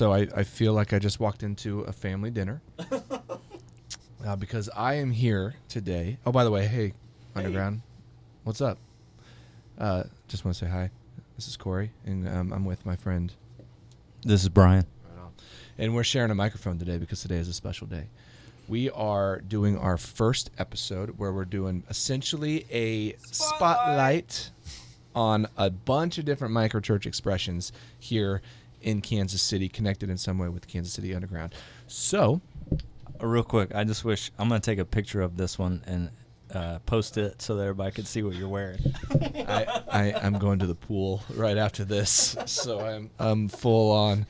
So I, I feel like I just walked into a family dinner uh, because I am here today. Oh, by the way, hey, Underground, what's up? Uh, just want to say hi. This is Cory, and um, I'm with my friend This is Brian. and we're sharing a microphone today because today is a special day. We are doing our first episode where we're doing essentially a spotlight on a bunch of different microchurch expressions here in Kansas City, connected in some way with Kansas City Underground. So, Uh, real quick, I just wish I'm gonna take a picture of this one and uh, post it so that everybody can see what you're wearing. I, I I'm going to the pool right after this, so I'm I'm full on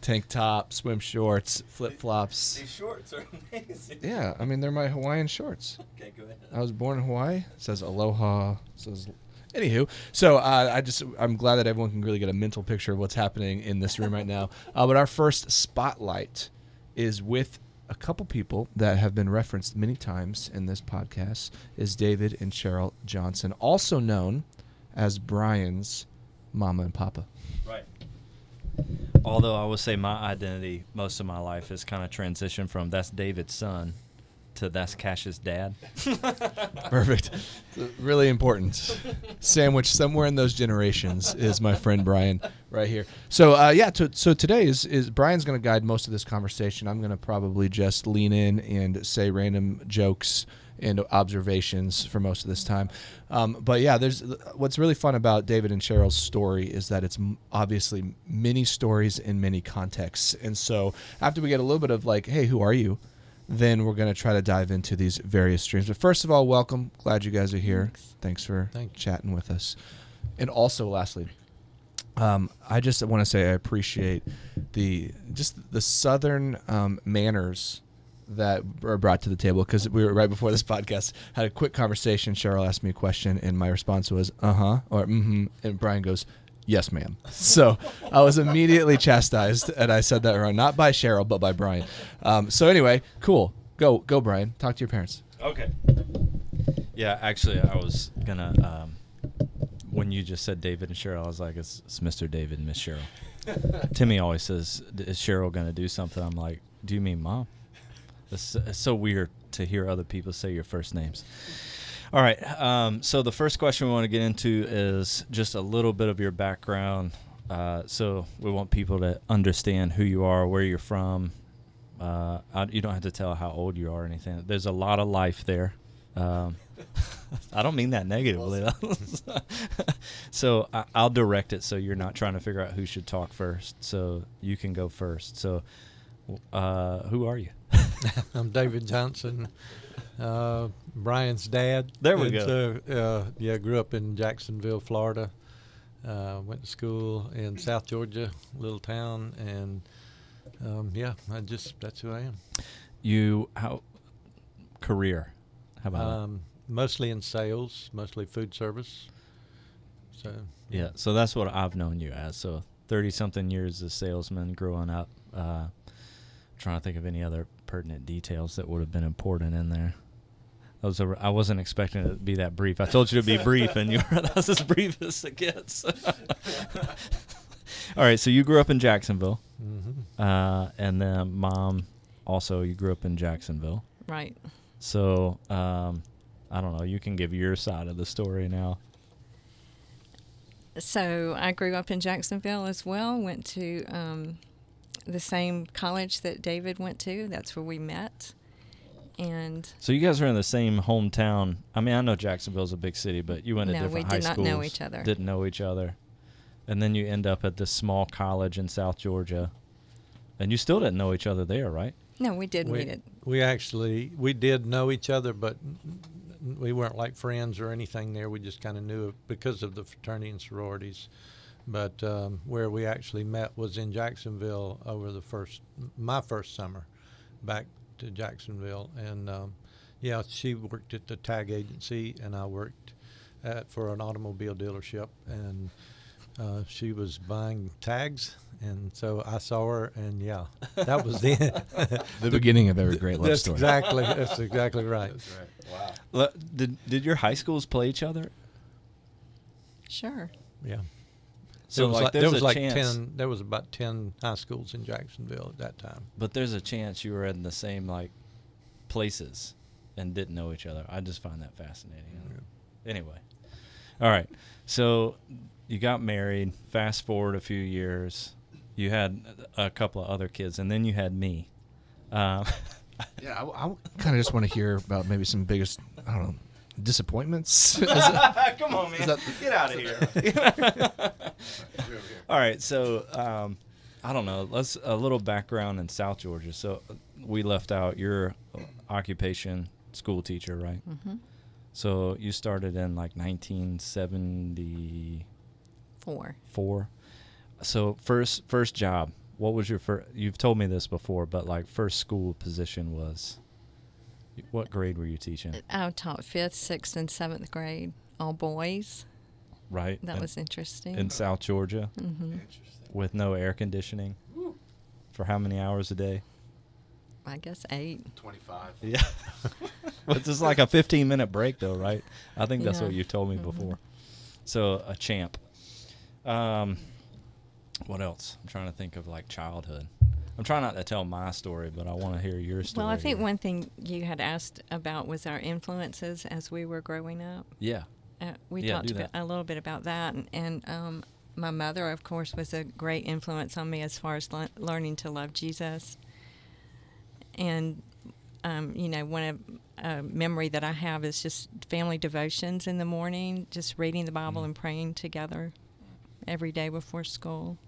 tank top, swim shorts, flip flops. These shorts are amazing. Yeah, I mean they're my Hawaiian shorts. Okay, go ahead. I was born in Hawaii. It says aloha. It says, anywho. So uh, I just I'm glad that everyone can really get a mental picture of what's happening in this room right now. Uh, but our first spotlight is with a couple people that have been referenced many times in this podcast. Is David and Cheryl Johnson, also known as Brian's mama and papa. Right. Although I will say my identity most of my life has kind of transitioned from that's David's son to that's Cash's dad. Perfect. really important. Sandwich somewhere in those generations is my friend Brian right here. So uh, yeah, to, so today is is Brian's going to guide most of this conversation. I'm going to probably just lean in and say random jokes and observations for most of this time. Um, but yeah, there's what's really fun about David and Cheryl's story is that it's obviously many stories in many contexts. And so after we get a little bit of like, hey, who are you? Then we're going to try to dive into these various streams. But first of all, welcome. Glad you guys are here. Thanks, for Thank chatting with us. And also, lastly, um, I just want to say I appreciate the just the southern um, manners that are brought to the table because we were right before this podcast had a quick conversation. Cheryl asked me a question, and my response was "uh huh" or "mm-hmm," and Brian goes. Yes, ma'am. So I was immediately chastised, and I said that wrong, not by Cheryl, but by Brian. Um, so anyway, cool. Go, go, Brian. Talk to your parents. Okay. Yeah, actually, I was gonna. Um, when you just said David and Cheryl, I was like, it's, it's Mr. David and Miss Cheryl. Timmy always says, "Is Cheryl gonna do something?" I'm like, "Do you mean mom?" It's, it's so weird to hear other people say your first names. All right. Um, so the first question we want to get into is just a little bit of your background. Uh, so we want people to understand who you are, where you're from. Uh, I, you don't have to tell how old you are or anything. There's a lot of life there. Um, I don't mean that negatively. so I, I'll direct it so you're not trying to figure out who should talk first. So you can go first. So uh, who are you? I'm David Johnson, uh, Brian's dad. There we And go. So, uh, yeah, grew up in Jacksonville, Florida. Uh, went to school in South Georgia, little town, and um, yeah, I just that's who I am. You how career? How about that? Um, mostly in sales, mostly food service. So Yeah, so that's what I've known you as. So thirty something years as salesman growing up. Uh, trying to think of any other pertinent details that would have been important in there. That was a, I wasn't expecting it to be that brief. I told you to be brief, and you were that's as brief as it gets. All right, so you grew up in Jacksonville, hmm uh, and then mom also you grew up in Jacksonville. Right. So um, I don't know. You can give your side of the story now. So I grew up in Jacksonville as well. Went to um, the same college that David went to. That's where we met. And So you guys are in the same hometown. I mean, I know Jacksonville's a big city, but you went to No, different we high did not know each other. Didn't know each other, and then you end up at this small college in South Georgia, and you still didn't know each other there, right? no, we did we, meet it. we actually we did know each other, but n- n- we weren't like friends or anything there. We just kind of knew because of the fraternity and sororities. But um, where we actually met was in Jacksonville over the first my first summer back to Jacksonville, and um, yeah, she worked at the tag agency, and I worked at for an automobile dealership, and uh, she was buying tags, and so I saw her, and yeah, that was the The beginning of every great love that's story. exactly that's exactly right. Wow. Did did your high schools play each other? Sure. Yeah. So there was like, like, there was like chance, ten. There was about ten high schools in Jacksonville at that time. but there's a chance you were in the same like places and didn't know each other. I just find that fascinating. Anyway, all right. So you got married. Fast forward a few years, you had a couple of other kids, and then you had me. Um, Yeah, I, kind of just want to hear about maybe some biggest, I don't know, disappointments. Is it- Come on, man. Is that- Get out of here. All right, so um, I don't know. Let's a little background in South Georgia. So we left out your occupation, school teacher, right? hmm So you started in like 1974. Four. So first first job. What was your first? You've told me this before, but like first school position was. What grade were you teaching? I taught fifth, sixth, and seventh grade, all boys. Right. That in- was interesting. in South Georgia mm-hmm. with no air conditioning. For how many hours a day? I guess eight. 25. Yeah. it's just like a 15 minute break, though, right? I think that's what you told me Mhm. before. So, a champ. Um, what else? I'm trying to think of like childhood. I'm trying not to tell my story, but I want to hear your story. Well, I think here. one thing you had asked about was our influences as we were growing up. Yeah. Uh, we Yeah, talked a, bit, a little bit about that, and, and um, my mother, of course, was a great influence on me as far as le- learning to love Jesus. And um, you know, one of a memory that I have is just family devotions in the morning, just reading the Bible Mm. and praying together every day before school.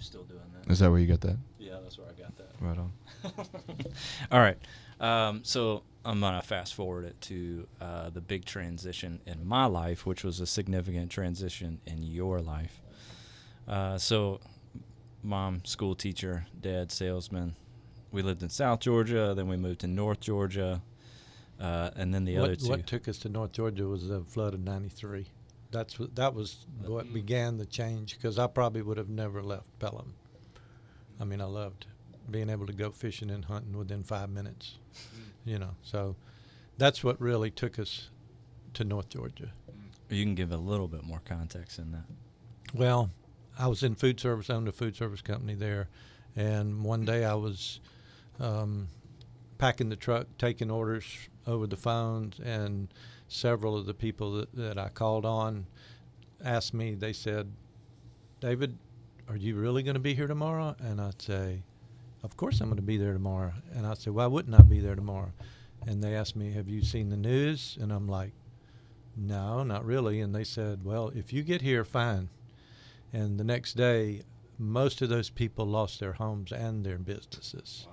Still doing that. Is that where you got that? Yeah, that's where I got that. Right on. All right. Um, so I'm going to fast forward it to uh, the big transition in my life, which was a significant transition in your life. Uh, so, mom, school teacher, dad, salesman. We lived in South Georgia, then we moved to North Georgia, uh, and then the what, other two. what took us to North Georgia was the flood of '93. That's what that was what began the change because I probably would have never left Pelham. I mean, I loved being able to go fishing and hunting within five minutes. You know, so that's what really took us to North Georgia. you can give a little bit more context in that. Well, I was in food service, owned a food service company there, and one day I was um, packing the truck, taking orders over the phone, and several of the people that, that I called on asked me. They said, "David, are you really going to be here tomorrow?" And I'd say, "Of course I'm going to be there tomorrow." And I'd say, "Why wouldn't I be there tomorrow?" And they asked me, "Have you seen the news?" And I'm like, "No, not really." And they said, "Well, if you get here, fine." And the next day, most of those people lost their homes and their businesses.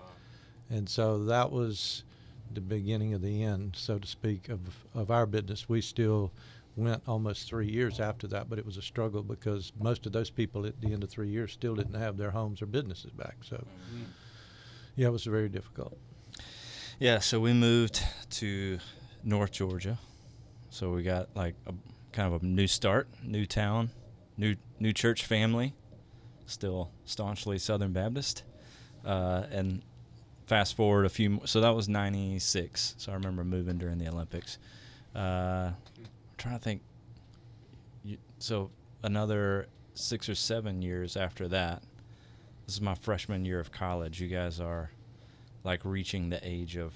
And so that was the beginning of the end, so to speak, of, of our business. We still went almost three years after that, but it was a struggle because most of those people at the end of three years still didn't have their homes or businesses back. So, yeah, it was very difficult. Yeah, so we moved to North Georgia. So we got like a kind of a new start, new town, new new church family, still staunchly Southern Baptist. Uh, and fast forward a few, so that was '96. So I remember moving during the Olympics. Uh, trying to think. You, so another six or seven years after that, this is my freshman year of college. You guys are like reaching the age of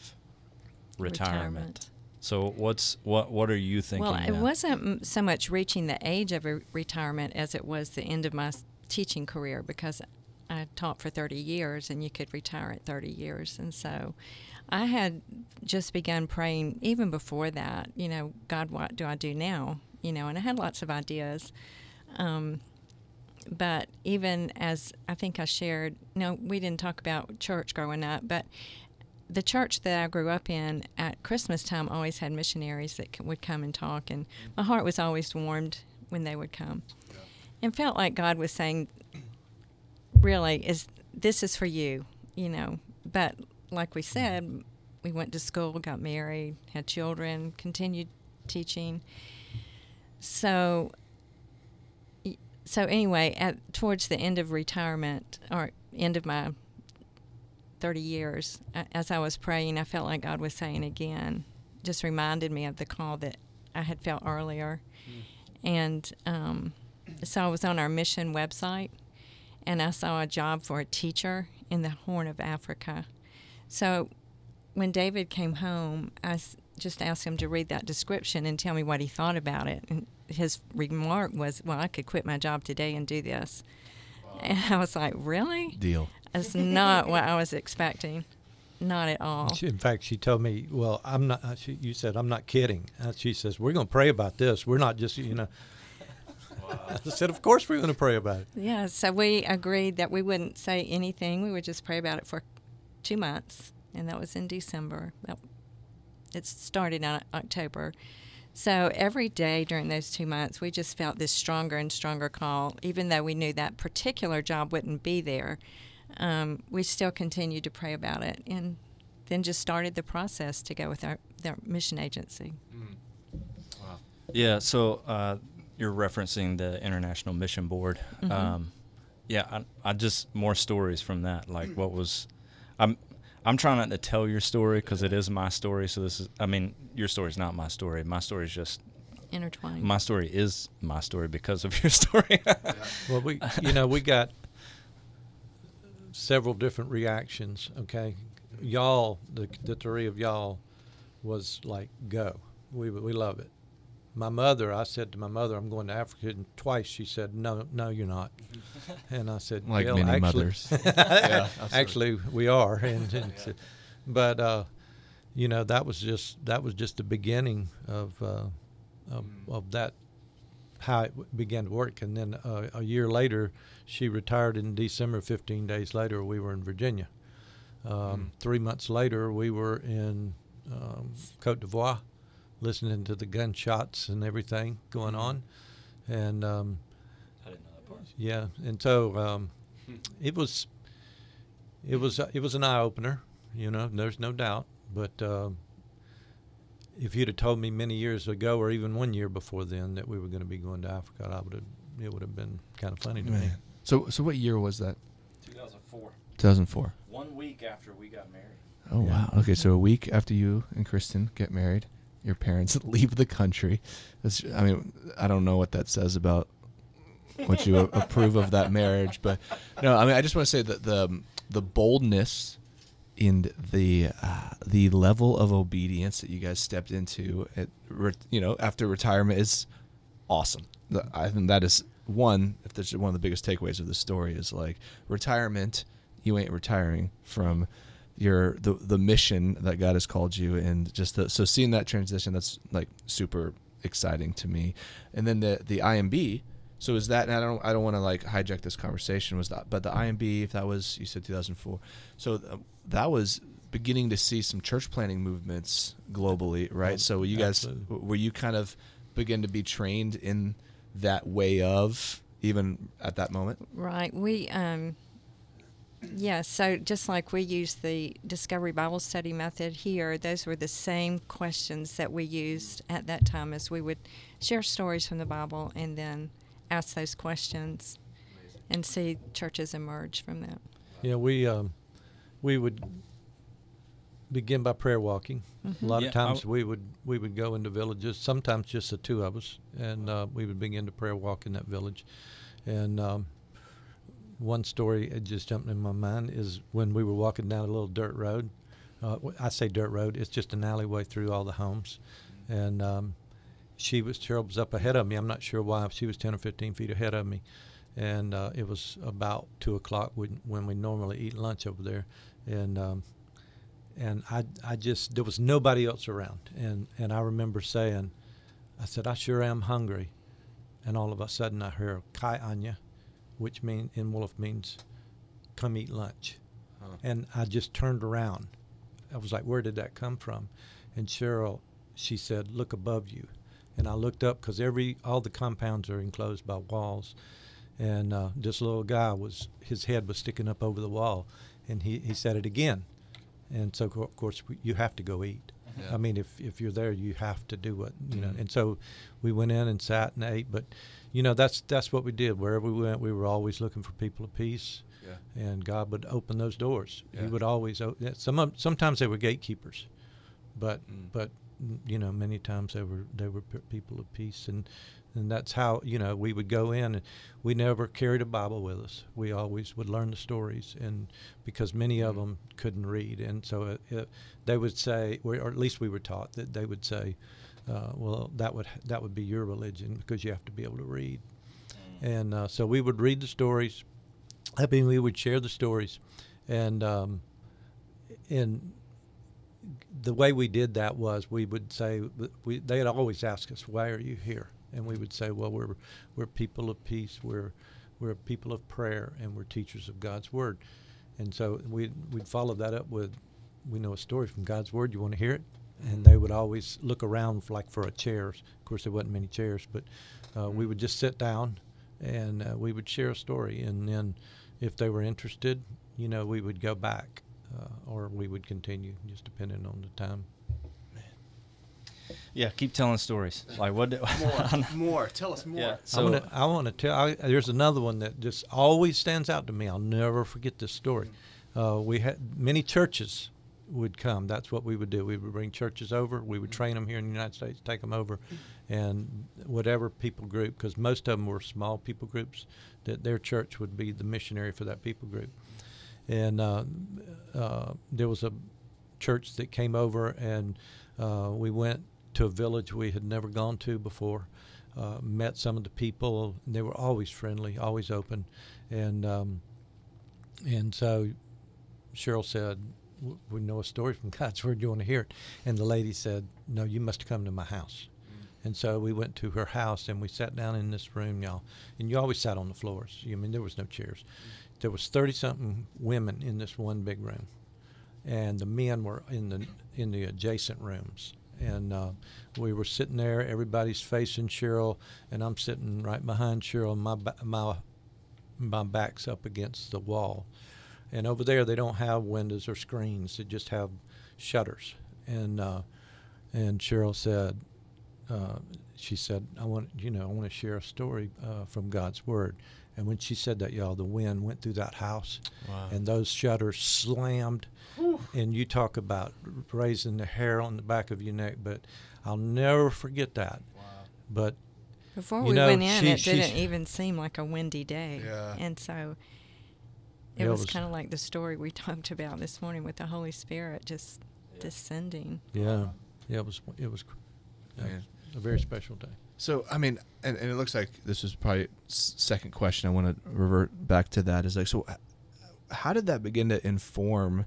retirement. So what's what what are you thinking? Well, it now? wasn't so much reaching the age of re- retirement as it was the end of my teaching career because I taught for 30 years and you could retire at 30 years. And so I had just begun praying even before that, you know, God, what do I do now? You know, and I had lots of ideas. Um, but even as I think I shared, no, we didn't talk about church growing up, but the church that I grew up in at Christmas time always had missionaries that would come and talk, and my heart was always warmed when they would come, and felt like God was saying, "Really, is this is for you?" You know. But like we said, we went to school, got married, had children, continued teaching. So. So anyway, at towards the end of retirement or end of my 30 years, as I was praying, I felt like God was saying again, just reminded me of the call that I had felt earlier. And um, so I was on our mission website, and I saw a job for a teacher in the Horn of Africa. So when David came home, I just asked him to read that description and tell me what he thought about it. And his remark was, "Well, I could quit my job today and do this." And I was like, "Really?" Deal. That's not what I was expecting. Not at all. She, in fact, she told me, "Well, I'm not." uh, She, you said, "I'm not kidding." Uh, she says, "We're going to pray about this. We're not just, you know." I said, "Of course we're going to pray about it." Yeah, so we agreed that we wouldn't say anything. We would just pray about it for two months, and that was in December. That, it started in October. So every day during those two months, we just felt this stronger and stronger call, even though we knew that particular job wouldn't be there. Um, we still continued to pray about it, and then just started the process to go with our, their mission agency. Wow. Yeah, so uh, you're referencing the International Mission Board. Mhm. Um, yeah, I, I just more stories from that. Like, what was, I'm, I'm trying not to tell your story because it is my story. So this is, I mean, your story is not my story. My story is just, Intertwined. my story is my story because of your story. Well, we, you know, we got several different reactions. Okay, y'all, the the three of y'all, was like, go. We we love it. My mother, I said to my mother, I'm going to Africa, and twice she said, no, no, you're not. And I said, Like well, many actually, mothers. Yeah, actually, we are. And, and so- but uh, you know, that was just that was just the beginning of uh, of, Mm. of that how it began to work. And then uh, a year later, she retired in December. 15 days later, we were in Virginia. Um, Mm. Three months later, we were in um, Cote d'Ivoire, listening to the gunshots and everything going Mhm. on. And um, I didn't know that part. yeah, and so um, it was it was it was an eye opener. You know, there's no doubt. But um, if you'd have told me many years ago, or even one year before then, that we were going to be going to Africa, I would have it would have been kind of funny to me. So, so what year was that? 2004. 2004. One week after we got married. Oh Yeah. wow. Okay, so a week after you and Kristen get married, your parents leave the country. That's, I mean, I don't know what that says about what you approve of that marriage, but no, I mean, I just want to say that the the boldness in the uh, the level of obedience that you guys stepped into, at, re- you know, after retirement is awesome. I think that is one. If there's one of the biggest takeaways of the story is like retirement. You ain't retiring from your the the mission that God has called you, and just the, so seeing that transition. That's like super exciting to me. And then the the IMB. So is that? And I don't I don't want to like hijack this conversation. Was that? But the IMB, if that was you said 2004. So uh, that was beginning to see some church planting movements globally, right? So you guys absolutely. were you kind of begin to be trained in that way of even at that moment? Right. We, um, yeah, so just like we use the Discovery Bible Study method here, those were the same questions that we used at that time as we would share stories from the Bible and then ask those questions and see churches emerge from that. Yeah, we um, we would begin by prayer walking. A Mhm. lot Yeah, of times I- we would we would go into villages. Sometimes just the two of us, and uh, we would begin to prayer walk in that village. And um, one story that just jumped in my mind is when we were walking down a little dirt road. Uh, I say dirt road; it's just an alleyway through all the homes, and um, she was Cheryl was up ahead of me. I'm not sure why. She was ten or fifteen feet ahead of me, and uh, it was about two o'clock when, when we normally eat lunch over there, and um, and I I just there was nobody else around, and and I remember saying, I said I sure am hungry, and all of a sudden I heard Kai Anya, which mean in Wolof means, come eat lunch, and I just turned around. I was like, where did that come from? And Cheryl, she said, look above you, and I looked up because every all the compounds are enclosed by walls, and uh, this little guy was his head was sticking up over the wall, and he he said it again, and so of course you have to go eat. Yeah. I mean, if if you're there, you have to do it, you know. Mhm. And so we went in and sat and ate, but you know that's that's what we did. Wherever we went, we were always looking for people of peace, Yeah. and God would open those doors. Yeah. He would always. o- yeah, Some sometimes they were gatekeepers, but Mm. but you know many times they were they were people of peace and and that's how you know we would go in and we never carried a bible with us. We always would learn the stories and because many of them couldn't read and so it, it, they would say or at least we were taught that they would say uh, well that would that would be your religion because you have to be able to read. And uh, so we would read the stories. I mean we would share the stories. And um, and the way we did that was we would say we they'd always ask us why are you here and we would say well we're we're people of peace we're we're people of prayer and we're teachers of God's word. And so we we'd follow that up with we know a story from God's word you want to hear it? And they would always look around for, like for a chair of course there wasn't many chairs but uh, we would just sit down and uh, we would share a story. And then if they were interested you know we would go back uh, or we would continue, just depending on the time. Yeah, keep telling stories. Like what? Do, more, more. Tell us more. Yeah. I So want to. I want to tell. I, there's another one that just always stands out to me. I'll never forget this story. Uh, we had many churches would come. That's what we would do. We would bring churches over. We would train them here in the United States, take them over, and whatever people group, because most of them were small people groups, that their church would be the missionary for that people group. And uh, uh, there was a church that came over, and uh, we went to a village we had never gone to before. Uh, met some of the people. They were always friendly, always open, and um, and so Cheryl said, "We know a story from God's Word. You want to hear it?" And the lady said, "No, you must come to my house." And so we went to her house and we sat down in this room, y'all. And you always sat on the floors. I mean, there was no chairs. There was thirty something women in this one big room, and the men were in the in the adjacent rooms. And uh, we were sitting there. Everybody's facing Cheryl, and I'm sitting right behind Cheryl. My my my back's up against the wall. And over there, they don't have windows or screens; they just have shutters. And uh, and Cheryl said, uh, she said, "I want you know I want to share a story uh, from God's Word." And when she said that, y'all, the wind went through that house, Wow. and those shutters slammed. And you talk about raising the hair on the back of your neck, but I'll never forget that. But Before we know, went in, she- it she's- didn't even seem like a windy day. Yeah. And so it it was, was- kind of like the story we talked about this morning with the Holy Spirit just descending. yeah, yeah, it was it was, a very special day. So I mean, and, and it looks like this was probably second question. I want to revert back to that. Is like, so how did that begin to inform?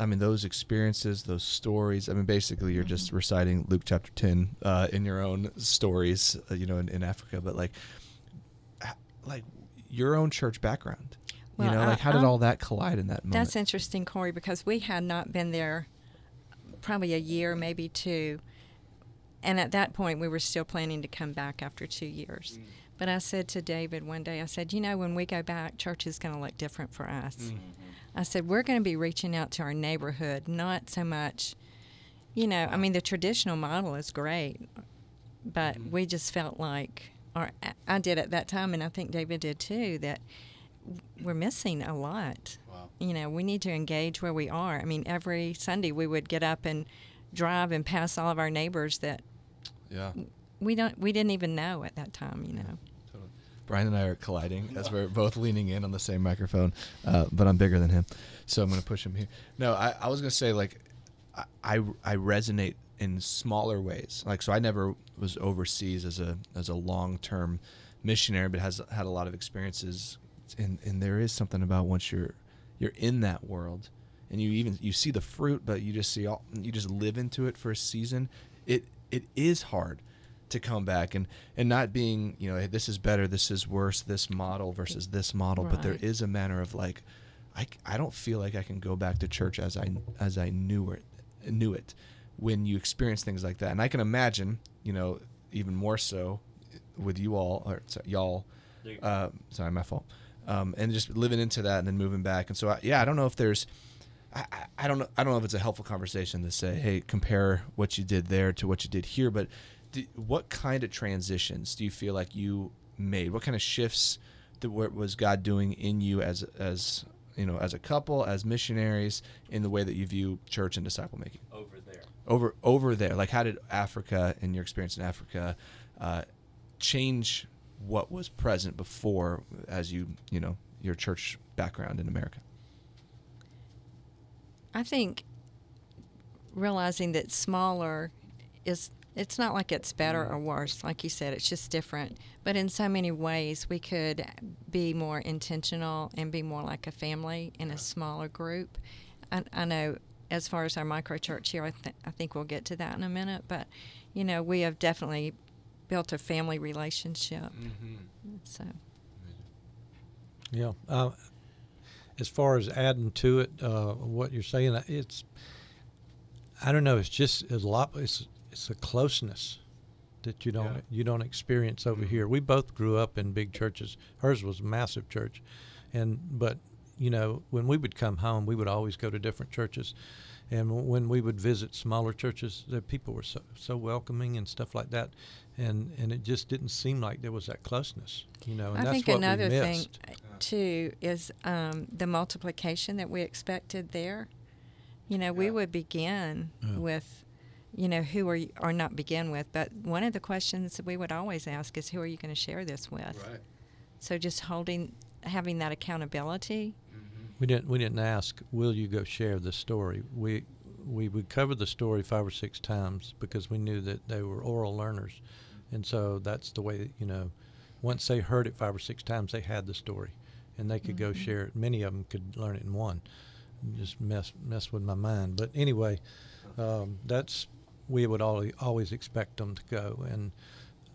I mean, those experiences, those stories. I mean, basically, you're just reciting Luke chapter ten uh, in your own stories, uh, you know, in, in Africa. But like, like your own church background. Well, you know, I- like how did I'm- all that collide in that moment? That's interesting, Cory, because we had not been there probably a year, maybe two. And at that point, we were still planning to come back after two years. Mm. But I said to David one day, I said, you know, when we go back, church is going to look different for us. Mm-hmm. I said, we're going to be reaching out to our neighborhood, not so much, you know, I mean, the traditional model is great, but mm-hmm. we just felt like, or I- I did at that time, and I think David did too, that we're missing a lot. Wow. You know, we need to engage where we are. I mean, every Sunday we would get up and drive and pass all of our neighbors that Yeah. we don't we didn't even know at that time. You know. Totally. Brian and I are colliding as we're both leaning in on the same microphone, uh, but I'm bigger than him, so I'm going to push him here. No, I, I was going to say like, I, I resonate in smaller ways. Like, so I never was overseas as a as a long term missionary, but has had a lot of experiences, and and there is something about once you're you're in that world, and you even you see the fruit, but you just see all you just live into it for a season. It it is hard to come back and and not being you know hey, this is better this is worse this model versus this model but there is a manner of like I, I don't feel like I can go back to church as I as I knew it knew it when you experience things like that and I can imagine you know even more so with you all or sorry, y'all uh, sorry my fault um, and just living into that and then moving back and so I, yeah I don't know if there's I, I- don't know. I don't know if it's a helpful conversation to say, "Hey, compare what you did there to what you did here." But do, what kind of transitions do you feel like you made? What kind of shifts that what was God doing in you as as you know as a couple, as missionaries, in the way that you view church and disciple making over there. over over there? Like, how did Africa and your experience in Africa uh, change what was present before as you you know your church background in America? I think realizing that smaller is it's not like it's better or worse like you said it's just different. But in so many ways we could be more intentional and be more like a family in a smaller group. I, I know as far as our micro church here I, th- I think we'll get to that in a minute but you know we have definitely built a family relationship. So. Yeah. Uh, as far as adding to it, uh, what you're saying, it's, I don't know, it's just a lot. It's it's a closeness that you don't Yeah. you don't experience over Mhm. here. We both grew up in big churches. Hers was a massive church, and but you know when we would come home, we would always go to different churches. And when we would visit smaller churches, the people were so, so welcoming and stuff like that, and and it just didn't seem like there was that closeness, you know. And I that's think what another we thing missed. uh, too is um, the multiplication that we expected there. You know, we would begin Yeah. with, you know, who are you, or not begin with, but one of the questions that we would always ask is, who are you going to share this with? Right. So just holding, having that accountability. We didn't. We didn't ask. Will you go share the story? We we would cover the story five or six times because we knew that they were oral learners, and so that's the way. You know, once they heard it five or six times, they had the story, and they could go Mhm. share it. Many of them could learn it in one. Just mess mess with my mind. But anyway, um, that's we would always always expect them to go. And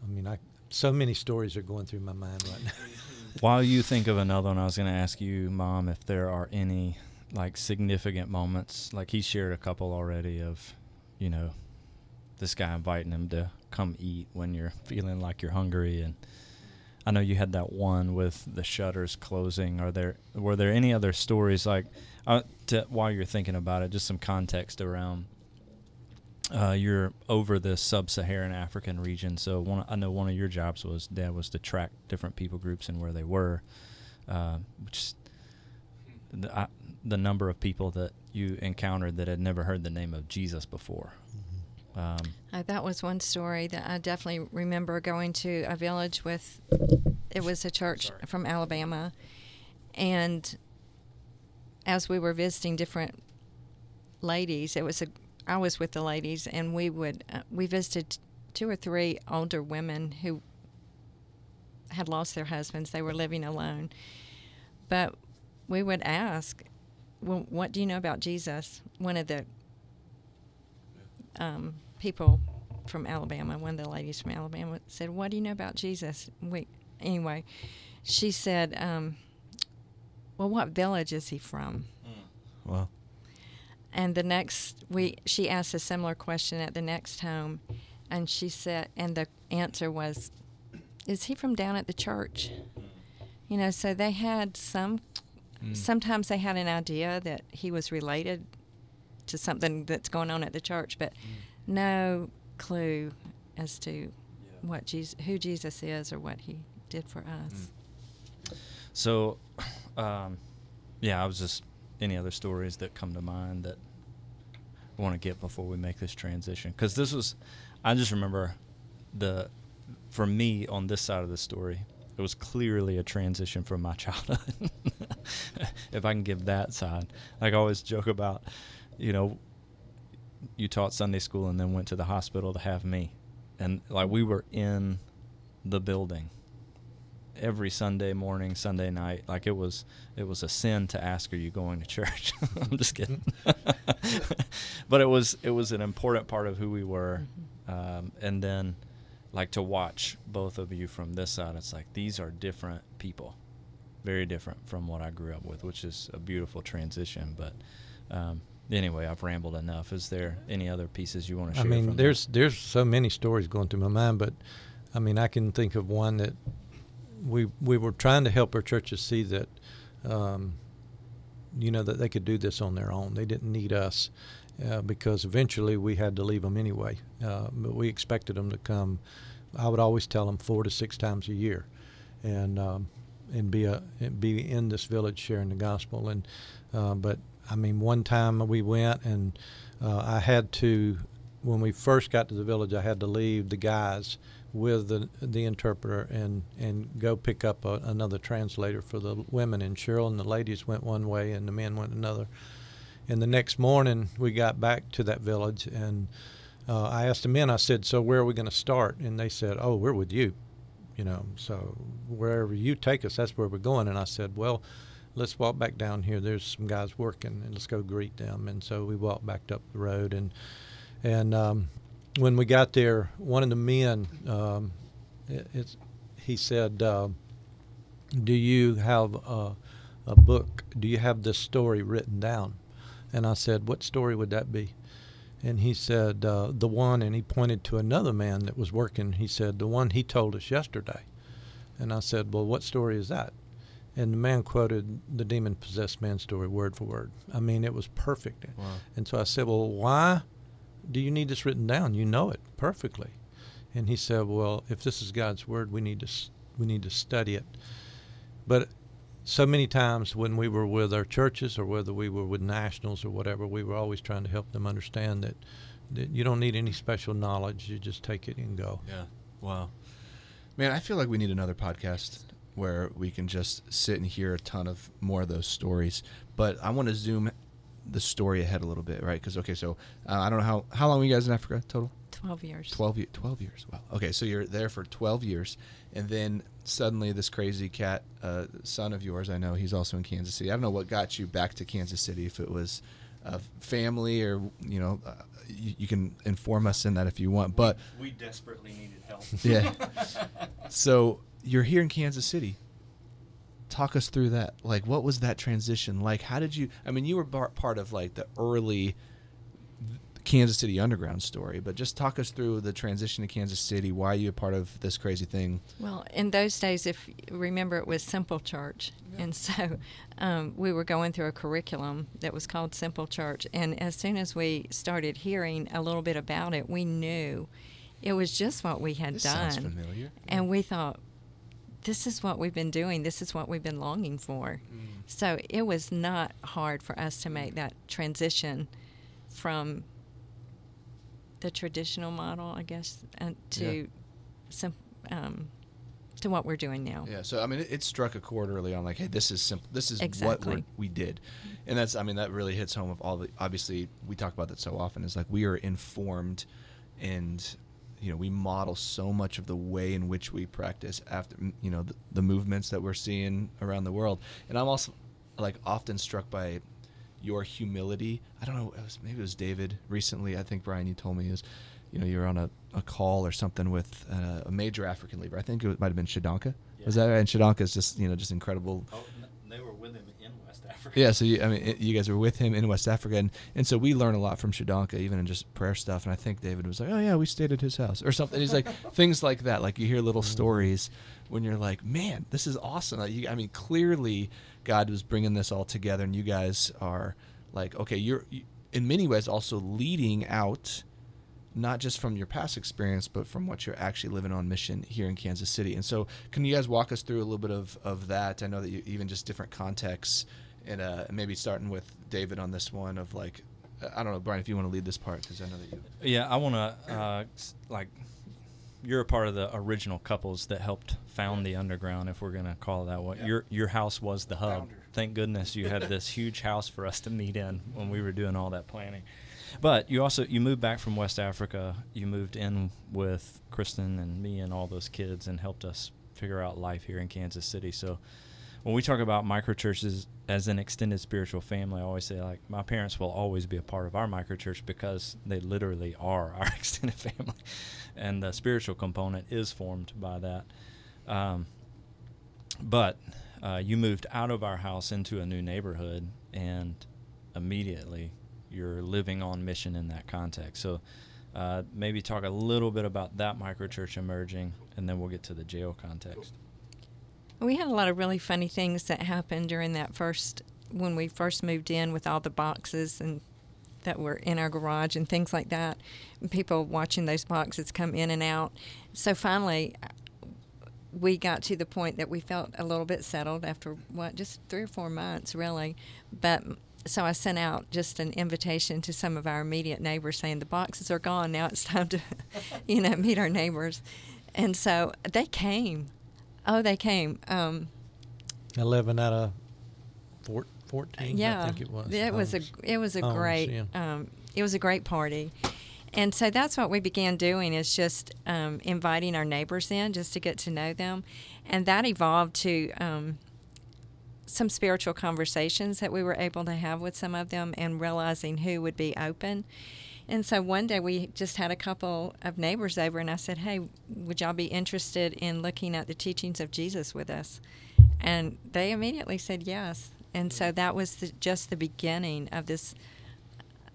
I mean, I so many stories are going through my mind right now. While you think of another one, I was going to ask you, Mom, if there are any like significant moments. Like he shared a couple already of, you know, this guy inviting him to come eat when you're feeling like you're hungry, and I know you had that one with the shutters closing. Are there were there any other stories like uh, to, while you're thinking about it? Just some context around. Uh, you're over the sub-Saharan African region, so one, I know one of your jobs was Dad was to track different people groups and where they were, uh, which the, I, the number of people that you encountered that had never heard the name of Jesus before. Um, Uh, that was one story that I definitely remember going to a village with. It was a church Sorry. from Alabama, and as we were visiting different ladies, it was a. I was with the ladies, and we would uh, we visited two or three older women who had lost their husbands. They were living alone, but we would ask, "Well, what do you know about Jesus?" One of the um, people from Alabama, one of the ladies from Alabama said, "What do you know about Jesus?" We anyway, she said, um, "Well, what village is he from?" Well, And the next we she asked a similar question at the next home, and she said, and the answer was, "Is he from down at the church?" You know, so they had some. Mm. Sometimes they had an idea that he was related to something that's going on at the church, but no clue as to what Jesus, who Jesus is, or what he did for us. So, um, yeah, I was just any other stories that come to mind that I want to get before we make this transition because this was, I just remember the, for me on this side of the story, it was clearly a transition from my childhood. if I can give that side, like I always joke about, you know, you taught Sunday school and then went to the hospital to have me, and like we were in the building every Sunday morning, Sunday night. Like it was, it was a sin to ask, "Are you going to church?" I'm just kidding. but it was, it was an important part of who we were, um, and then, like to watch both of you from this side. It's like these are different people, very different from what I grew up with, which is a beautiful transition. But um, anyway, I've rambled enough. Is there any other pieces you want to share? I mean, there's there's so many stories going through my mind, but I mean, I can think of one that we we were trying to help our churches see that, um, you know, that they could do this on their own. They didn't need us uh, because eventually we had to leave them anyway. Uh, but we expected them to come. I would always tell them four to six times a year, and um, and be a and be in this village sharing the gospel. And uh, but I mean, one time we went and uh, I had to when we first got to the village, I had to leave the guys with the the interpreter and and go pick up a, another translator for the women and Cheryl and the ladies went one way and the men went another. And the next morning we got back to that village and uh, I asked the men. I said, "So where are we going to start?" And they said, "Oh, we're with you." You know, so wherever you take us, that's where we're going. And I said, "Well." Let's walk back down here. There's some guys working, and let's go greet them. And so we walked back up the road, and and um, when we got there, one of the men, um, it, he said, uh, "Do you have a, a book? Do you have this story written down?" And I said, "What story would that be?" And he said, uh, "The one." And he pointed to another man that was working. He said, "The one he told us yesterday." And I said, "Well, what story is that?" And the man quoted the demon possessed man story word for word. I mean, it was perfect. Wow. And so I said, Well, why do you need this written down? You know it perfectly. And he said, Well, if this is God's word, we need to we need to study it. But so many times when we were with our churches or whether we were with nationals or whatever, we were always trying to help them understand that, that you don't need any special knowledge. You just take it and go. Yeah. Wow. Man, I feel like we need another podcast where we can just sit and hear a ton of more of those stories. But I want to zoom the story ahead a little bit, right? Because okay, so uh, I don't know how how long were you guys in Africa total? Twelve years. 12, 12 years. Wow. Okay, so you're there for twelve years, and then suddenly this crazy cat, uh, son of yours, I know he's also in Kansas City. I don't know what got you back to Kansas City. If it was a family or you know, uh, you, you, can inform us in that if you want. But we desperately needed help. Yeah. so you're here in Kansas City. Talk us through that. Like, what was that transition like? How did you? I mean, you were bar- part of like the early Kansas City Underground story, but just talk us through the transition to Kansas City. Why are you a part of this crazy thing? Well, in those days, if remember, it was Simple Church, yeah. and so um, we were going through a curriculum that was called Simple Church. And as soon as we started hearing a little bit about it, we knew it was just what we had this done. Sounds familiar. And we thought, this is what we've been doing. This is what we've been longing for. Mm. So it was not hard for us to make that transition from the traditional model, I guess, and to yeah. some um, to what we're doing now. Yeah. So I mean, it, it, struck a chord early on, like, hey, this is simple. This is exactly. what we did, and that's I mean that really hits home of all the. Obviously, we talk about that so often. Is like we are informed and you know we model so much of the way in which we practice after you know the, the movements that we're seeing around the world. And i'm also like often struck by your humility. I don't know it was, maybe it was david recently i think brian you told me is you know you're on a, a call or something with uh, a major african leader. I think it might have been Shodankeh. yeah. was that right? And Shodankeh is just you know just incredible oh, they were with him Africa. Yeah, so you, I mean, it, you guys were with him in West Africa, and, and so we learn a lot from Shodankeh, even in just prayer stuff. And I think David was like, "Oh yeah, we stayed at his house" or something. He's like things like that. Like you hear little mm-hmm. stories when you're like, "Man, this is awesome." Like, you, I mean, clearly God was bringing this all together, and you guys are like, okay, you're you, in many ways also leading out not just from your past experience, but from what you're actually living on mission here in Kansas City. And so, can you guys walk us through a little bit of, of that? I know that you, even just different contexts and uh, maybe starting with David on this one of like, I don't know, Brian, if you want to lead this part because I know that you. Yeah, I want to uh, like. You're a part of the original couples that helped found the underground, if we're gonna call it that way. Yeah. Your your house was the hub. Founder. Thank goodness you had this huge house for us to meet in when we were doing all that planning. But you also you moved back from West Africa. You moved in with Kristen and me and all those kids and helped us figure out life here in Kansas City. So when we talk about microchurches as an extended spiritual family, I always say like my parents will always be a part of our microchurch because they literally are our extended family, and the spiritual component is formed by that. Um, but uh, you moved out of our house into a new neighborhood, and immediately you're living on mission in that context. So. Uh, maybe talk a little bit about that microchurch emerging, and then we'll get to the jail context. We had a lot of really funny things that happened during that first when we first moved in with all the boxes and that were in our garage and things like that. People watching those boxes come in and out. So finally, we got to the point that we felt a little bit settled after what just three or four months, really. But so I sent out just an invitation to some of our immediate neighbors saying the boxes are gone now. It's time to, you know, meet our neighbors And so they came. Oh, they came. Um, 11 out of four, 14, yeah, I think it was. It was a it was a Homes, great um, it was a great party, and so that's what we began doing is just um, inviting our neighbors in just to get to know them, and that evolved to um, some spiritual conversations that we were able to have with some of them, and realizing who would be open. And so one day we just had a couple of neighbors over, and I said, "Hey, would y'all be interested in looking at the teachings of Jesus with us?" And they immediately said yes. And so that was the, just the beginning of this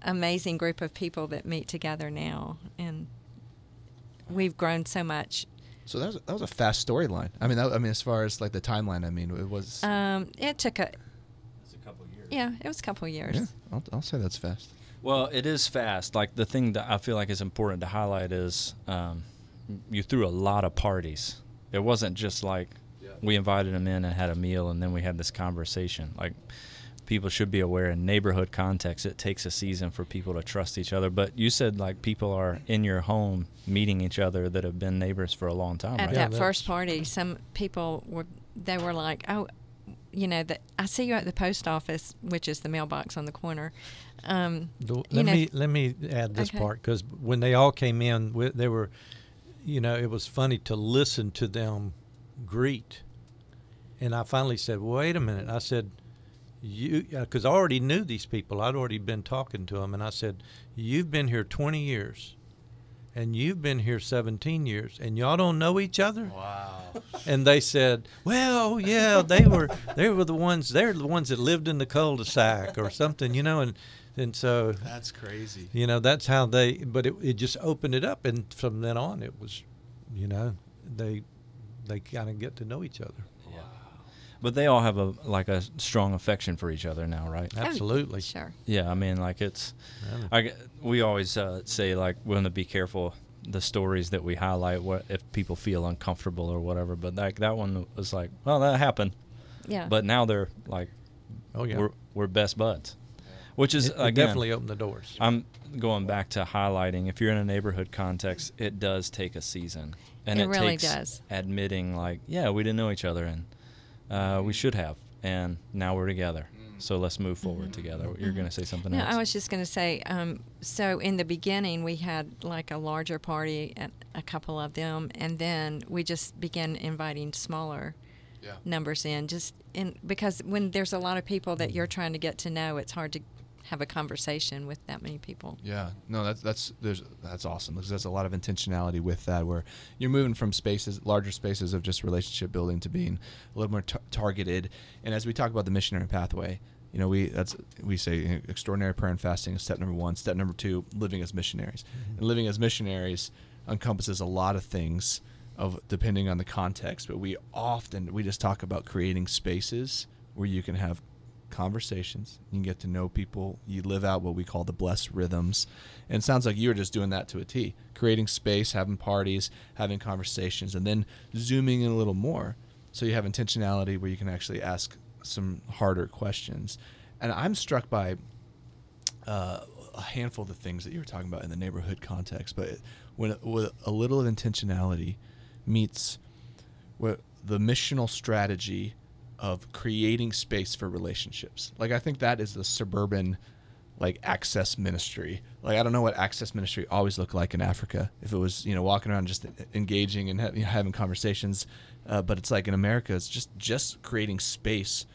amazing group of people that meet together now. And we've grown so much. So that was that was a fast storyline. I mean, that, I mean, as far as like the timeline, I mean, it was. Um, it took a It's a couple years. yeah, it was a couple years. yeah, I'll, I'll say that's fast. Well, it is fast. Like the thing that I feel like is important to highlight is um, you threw a lot of parties. It wasn't just like we invited them in and had a meal and then we had this conversation. Like people should be aware in neighborhood context, it takes a season for people to trust each other. But you said like people are in your home meeting each other that have been neighbors for a long time, At right? Yeah, that first party, some people were they were like, "Oh, you know, that I see you at the post office, which is the mailbox on the corner." Um, you let know- me let me add this Okay. part because when they all came in, we, they were, you know, it was funny to listen to them greet, and I finally said, "Wait a minute!" I said, "You," because I already knew these people. I'd already been talking to them, and I said, "You've been here 20 years, and you've been here 17 years, and y'all don't know each other." Wow. and they said, "Well, yeah, they were they were the ones they're the ones that lived in the cul-de-sac or something, you know." And and so That's crazy. you know that's how they. But it it just opened it up, and from then on, it was, you know, they they kind of get to know each other. But they all have a like a strong affection for each other now, right? oh, Absolutely. sure. Yeah, I mean, like it's. Yeah. I g we always uh, say like we want to be careful the stories that we highlight. What if people feel uncomfortable or whatever? But like that one was like, well, that happened. Yeah. But now they're like, Oh yeah. we're we're best buds, which is it, it again, definitely opened the doors. I'm going back to highlighting. If you're in a neighborhood context, it does take a season, and It it, really takes does. admitting like, yeah, we didn't know each other, and uh, we should have, and now we're together. So let's move forward together. You're going to say something No, else. I was just going to say. Um, so in the beginning, we had like a larger party, at a couple of them, and then we just began inviting smaller Yeah. numbers in. Just in because when there's a lot of people that you're trying to get to know, it's hard to have a conversation with that many people. Yeah, no, that's that's there's that's awesome because there's a lot of intentionality with that where you're moving from spaces, larger spaces of just relationship building to being a little more tar- targeted. And as we talk about the missionary pathway, you know, we that's we say you know, extraordinary prayer and fasting is step number one. Step number two, living as missionaries, mm-hmm. and living as missionaries encompasses a lot of things of depending on the context. But we often we just talk about creating spaces where you can have conversations. You can get to know people. You live out what we call the blessed rhythms. And it sounds like you were just doing that to a T, creating space, having parties, having conversations, and then zooming in a little more. So you have intentionality where you can actually ask some harder questions. And I'm struck by uh, a handful of the things that you were talking about in the neighborhood context, but when with a little of intentionality meets what the missional strategy of creating space for relationships. Like I think that is the suburban like access ministry. Like I don't know what access ministry always looked like in Africa. If it was you know walking around just engaging and ha- you know, having conversations, uh, but it's like in America, it's just just creating space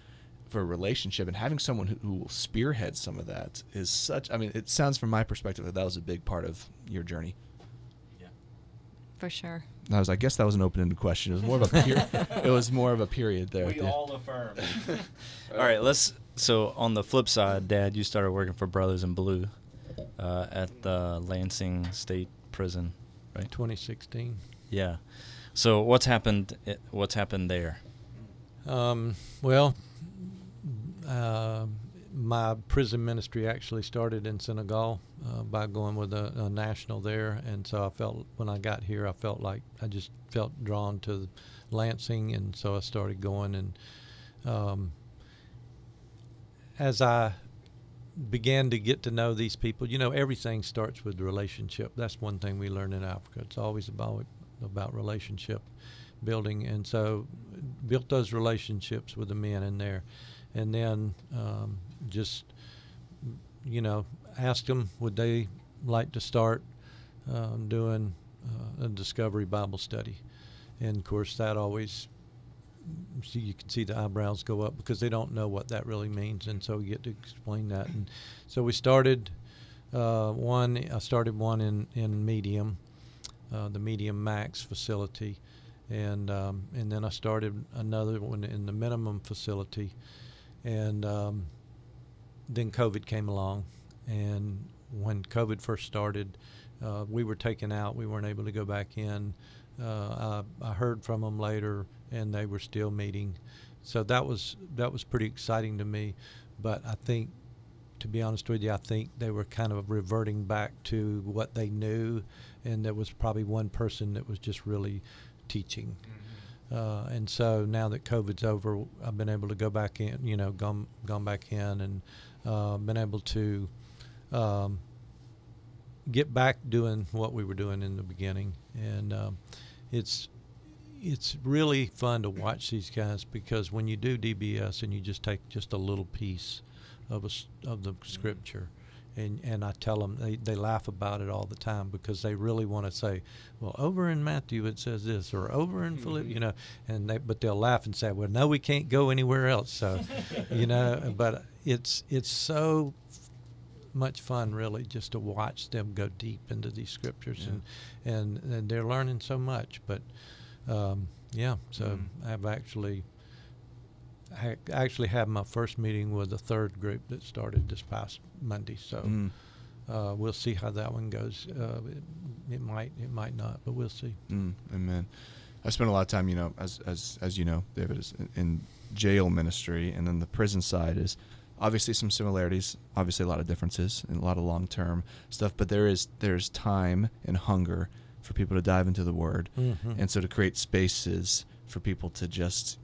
for a relationship and having someone who, who will spearhead some of that is such. I mean, it sounds from my perspective that that was a big part of your journey. Yeah. For sure. And I was, I guess that was an open-ended question. It was more of a period. it was more of a period there. at We the- all affirm. All right, let's. So on the flip side, Dad, you started working for Brothers in Blue uh, at the Lansing State Prison, right? 2016. Yeah. So what's happened? What's happened there? Um, well, uh, my prison ministry actually started in Senegal uh, by going with a, a national there, and so I felt when I got here, I felt like I just felt drawn to Lansing, and so I started going. And um, as I began to get to know these people, you know, everything starts with relationship. That's one thing we learn in Africa. It's always about about relationship building, and so built those relationships with the men in there, and then um, just you know asked them would they like to start um, doing uh, a discovery Bible study, and of course that always you can see the eyebrows go up because they don't know what that really means, and so we get to explain that. And so we started uh, one. I started one in in medium, uh, the medium max facility, and um, and then I started another one in the minimum facility, and um, then COVID came along, and when COVID first started, uh, we were taken out. We weren't able to go back in. Uh, I, I heard from them later, and they were still meeting. So that was that was pretty exciting to me. But I think, to be honest with you, I think they were kind of reverting back to what they knew, and there was probably one person that was just really teaching. Uh, and so now that COVID's over, I've been able to go back in, you know, gone gone back in, and uh, been able to um, get back doing what we were doing in the beginning, and um, it's it's really fun to watch these guys because when you do DBS and you just take just a little piece of a of the scripture, and and I tell them they, they laugh about it all the time because they really want to say, well, over in Matthew it says this, or over in Philip, you know, and they but they'll laugh and say, well, no, we can't go anywhere else. So, you know, but it's it's so much fun really just to watch them go deep into these scriptures and, and and they're learning so much but um, yeah so Mhm. i've actually I actually had my first meeting with the third group that started this past monday so Mm. uh, we'll see how that one goes uh, it, it might it might not but we'll see Mm, amen. I spent a lot of time, you know, as as as you know, David is in, in jail ministry, and then the prison side is obviously some similarities, obviously a lot of differences, and a lot of long term stuff. But there is there's time and hunger for people to dive into the Word, Mhm. and so to create spaces for people to just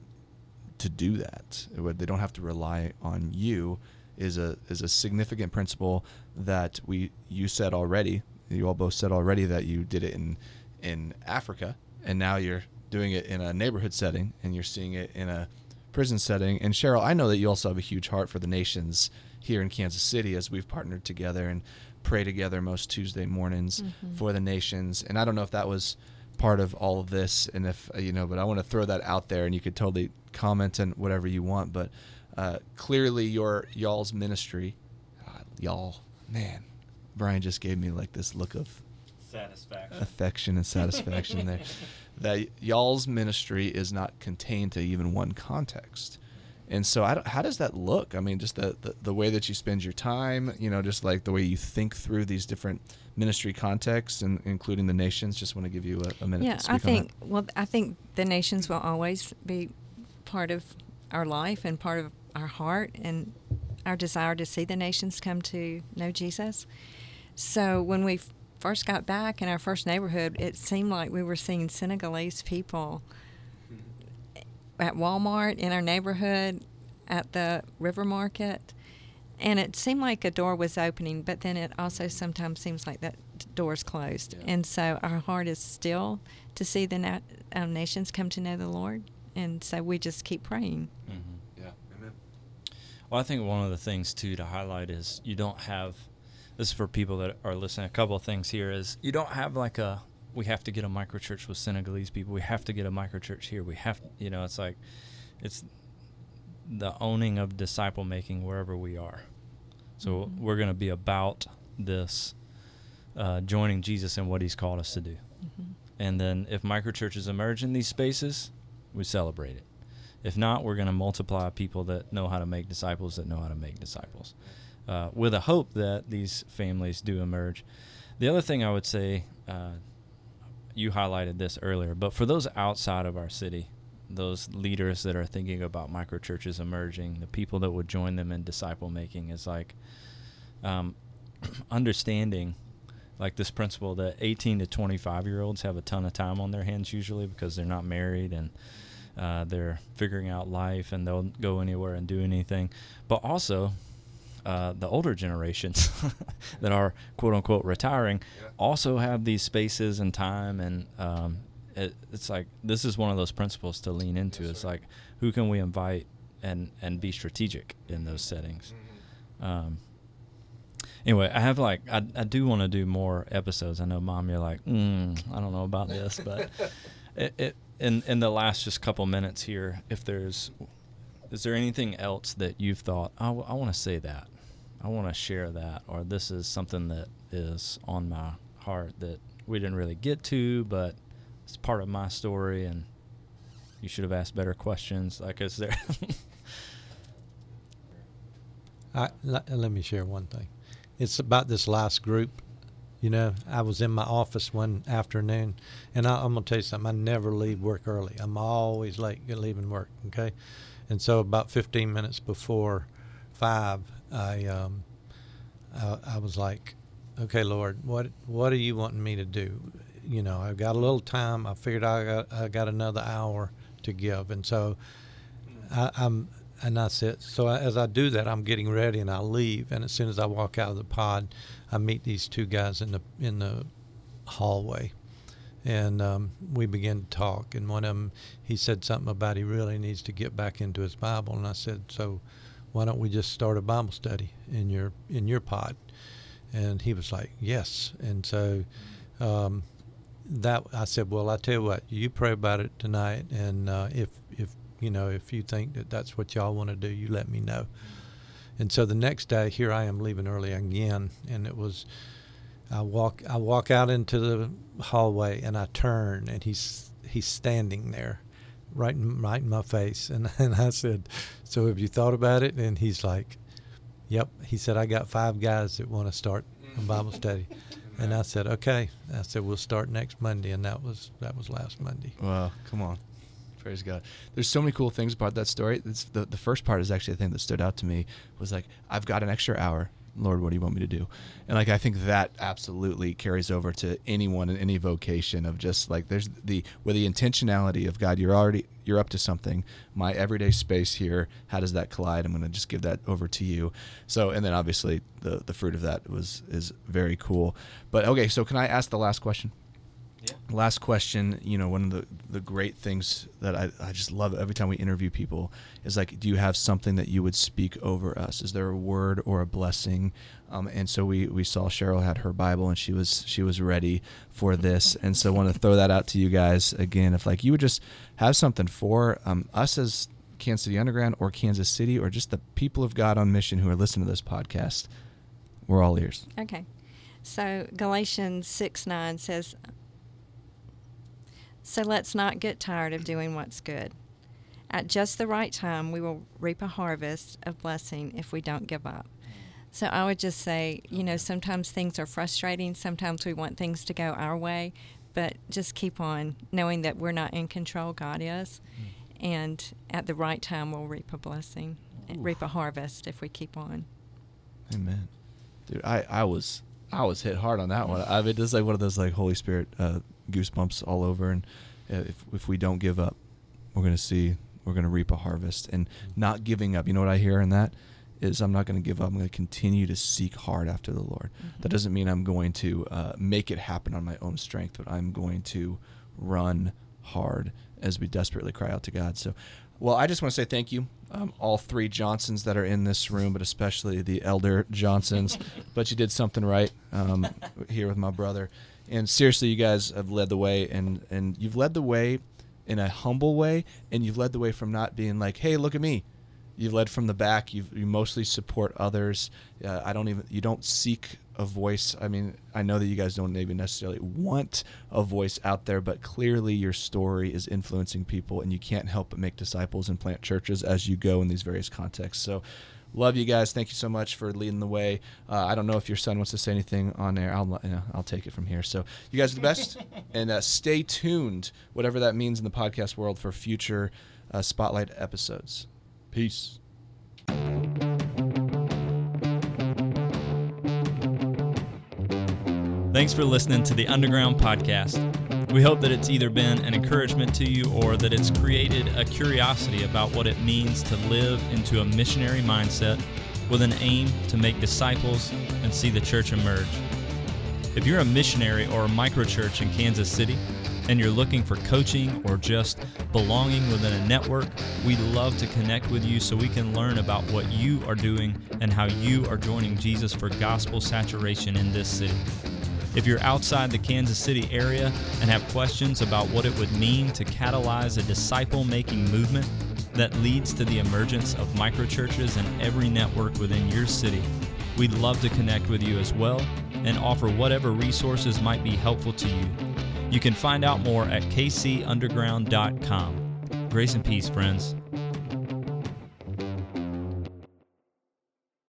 to do that, they don't have to rely on you, is a is a significant principle that we you said already. You all both said already that you did it in in Africa, and now you're doing it in a neighborhood setting, and you're seeing it in a prison setting. And Cheryl, I know that you also have a huge heart for the nations here in Kansas City, as we've partnered together and pray together most Tuesday mornings Mhm. for the nations. And I don't know if that was part of all of this, and if uh, you know, but I want to throw that out there, and you could totally comment and whatever you want. But uh, clearly, your y'all's ministry, uh, y'all, man, Brian just gave me like this look of Satisfaction. affection and satisfaction there. That y'all's ministry is not contained to even one context. And so, I don't, how does that look? I mean, just the, the, the way that you spend your time, you know, just like the way you think through these different ministry contexts, and including the nations. Just want to give you a, a minute. Yeah, to speak I on think. that. Well, I think the nations will always be part of our life and part of our heart and our desire to see the nations come to know Jesus. So when we first got back in our first neighborhood, it seemed like we were seeing Senegalese people at Walmart in our neighborhood, at the river market. And it seemed like a door was opening, but then it also sometimes seems like that door is closed. Yeah. And so our heart is still to see the na- uh, nations come to know the Lord. And so we just keep praying. Mm-hmm. Yeah. Amen. Well, I think one of the things too to highlight is you don't have. This is for people that are listening. A couple of things here is you don't have like a. We have to get a microchurch with Senegalese people. We have to get a microchurch here. We have, you know, it's like, it's the owning of disciple making wherever we are. So Mhm. we're going to be about this, uh, joining Jesus in what He's called us to do. Mhm. And then if microchurches emerge in these spaces, we celebrate it. If not, we're going to multiply people that know how to make disciples that know how to make disciples, uh, with a hope that these families do emerge. The other thing I would say, uh, you highlighted this earlier, but for those outside of our city, those leaders that are thinking about microchurches emerging, the people that would join them in disciple making, is like um, understanding like this principle that 18 to 25 year olds have a ton of time on their hands usually because they're not married and uh, they're figuring out life and they'll go anywhere and do anything. But also, uh, the older generations that are quote unquote retiring Yeah. also have these spaces and time and um, it, it's like this is one of those principles to lean into. Yes, it's sir. like who can we invite and and be strategic in those settings. Um, anyway, I have like I, I do want to do more episodes. I know, mom, you're like, mm, I don't know about this, but it, it in in the last just couple minutes here, if there's is there anything else that you've thought I, want to say that I want to share that or this is something that is on my heart that we didn't really get to, but it's part of my story and you should have asked better questions. Like, is there? I, let, let me share one thing. It's about this last group. You know, I was in my office one afternoon, and I, I'm gonna tell you something. I never leave work early. I'm always late leaving work. Okay, and so about 15 minutes before five, I um, I, I was like, okay, Lord, what what are you wanting me to do? You know, I've got a little time. I figured I got I got another hour to give, and so I, I'm and I said, so as I do that, I'm getting ready and I leave. And as soon as I walk out of the pod, I meet these two guys in the in the hallway, and um, we begin to talk. And one of them, he said something about he really needs to get back into his Bible. And I said, so why don't we just start a Bible study in your in your pod? And he was like, yes. And so. Um, that I said, well, I tell you what, you pray about it tonight, and uh, if if you know if you think that that's what y'all want to do, you let me know. And so the next day, here I am leaving early again, and it was I walk I walk out into the hallway and I turn, and he's he's standing there, right in, right in my face, and and I said, so have you thought about it? And he's like, yep. He said I got five guys that want to start a Bible study. And I said, okay. I said we'll start next Monday, and that was that was last Monday. Wow, come on. Praise God. There's so many cool things about that story. It's the, the first part is actually the thing that stood out to me was like, I've got an extra hour. Lord, what do you want me to do? And like, I think that absolutely carries over to anyone in any vocation of just like, there's the, with the intentionality of God, you're already, you're up to something. My everyday space here, how does that collide? I'm going to just give that over to you. So, and then obviously the, the fruit of that was, is very cool. But okay, so can I ask the last question? Yeah. last question you know one of the, the great things that I, I just love every time we interview people is like do you have something that you would speak over us? Is there a word or a blessing? Um, and so we, we saw cheryl had her bible and she was she was ready for this. And so I want to throw that out to you guys again. If like you would just have something for um, us as kansas city underground or kansas city or just the people of god on mission who are listening to this podcast we're all ears. Okay. So Galatians 6 9 says, So let's not get tired of doing what's good. At just the right time, we will reap a harvest of blessing if we don't give up. So I would just say, you know, sometimes things are frustrating. Sometimes we want things to go our way, but just keep on knowing that we're not in control, God is. And at the right time, we'll reap a blessing, reap a harvest if we keep on. Amen. Dude, I, I was I was hit hard on that one. I mean, it's like one of those like Holy Spirit uh, goosebumps all over. And if if we don't give up, we're gonna see we're gonna reap a harvest. And not giving up. You know what I hear in that is I'm not gonna give up. I'm gonna continue to seek hard after the Lord. That doesn't mean I'm going to uh, make it happen on my own strength, but I'm going to run hard as we desperately cry out to God. So, well, I just want to say thank you, um, all three Johnsons that are in this room, but especially the elder Johnsons. but you did something right um, here with my brother, and seriously, you guys have led the way, and and you've led the way in a humble way, and you've led the way from not being like, hey, look at me. You've led from the back. You've, you mostly support others. Uh, I don't even. You don't seek a voice. I mean, I know that you guys don't even necessarily want a voice out there, but clearly your story is influencing people, and you can't help but make disciples and plant churches as you go in these various contexts. So, love you guys. Thank you so much for leading the way. Uh, I don't know if your son wants to say anything on there. I'll you know, I'll take it from here. So, you guys are the best, and uh, stay tuned, whatever that means in the podcast world, for future uh, spotlight episodes. Peace. Thanks for listening to the Underground Podcast. We hope that it's either been an encouragement to you or that it's created a curiosity about what it means to live into a missionary mindset with an aim to make disciples and see the church emerge. If you're a missionary or a microchurch in Kansas City, and you're looking for coaching or just belonging within a network, we'd love to connect with you so we can learn about what you are doing and how you are joining Jesus for gospel saturation in this city. If you're outside the Kansas City area and have questions about what it would mean to catalyze a disciple making movement that leads to the emergence of microchurches in every network within your city, we'd love to connect with you as well and offer whatever resources might be helpful to you. You can find out more at kcunderground.com. Grace and peace, friends.